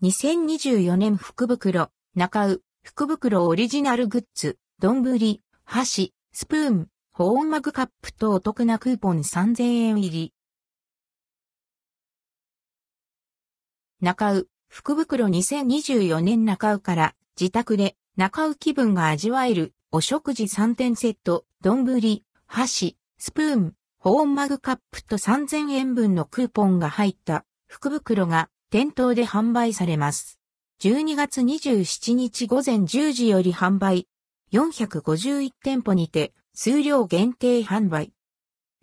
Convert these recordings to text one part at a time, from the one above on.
2024年福袋、中尾、福袋オリジナルグッズ、丼、箸、スプーン、保温マグカップとお得なクーポン3000円入り。中尾、福袋2024年中尾から自宅で中尾気分が味わえるお食事3点セット、丼、箸、スプーン、保温マグカップと3000円分のクーポンが入った福袋が店頭で販売されます。12月27日午前10時より販売。451店舗にて数量限定販売。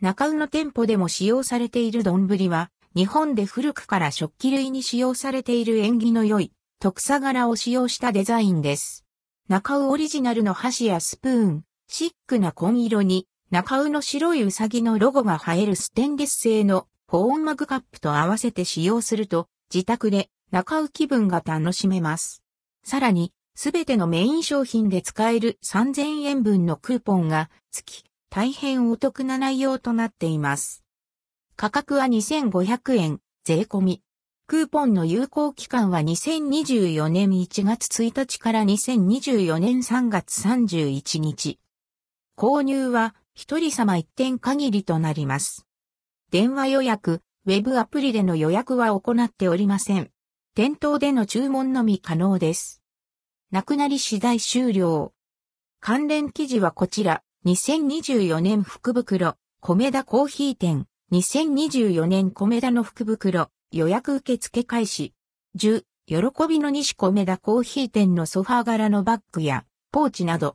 中尾の店舗でも使用されている丼は日本で古くから食器類に使用されている縁起の良い特差柄を使用したデザインです。中尾オリジナルの箸やスプーン、シックな紺色に中尾の白いウサギのロゴが映えるステンレス製の保温マグカップと合わせて使用すると自宅で中尾気分が楽しめます。さらに、すべてのメイン商品で使える3000円分のクーポンが付き、大変お得な内容となっています。価格は2500円、税込み。クーポンの有効期間は2024年1月1日から2024年3月31日。購入は一人様一点限りとなります。電話予約、ウェブアプリでの予約は行っておりません。店頭での注文のみ可能です。なくなり次第終了。関連記事はこちら、2024年福袋、米田コーヒー店。2024年米田の福袋、予約受付開始。10、喜びの西米田コーヒー店のソファー柄のバッグやポーチなど、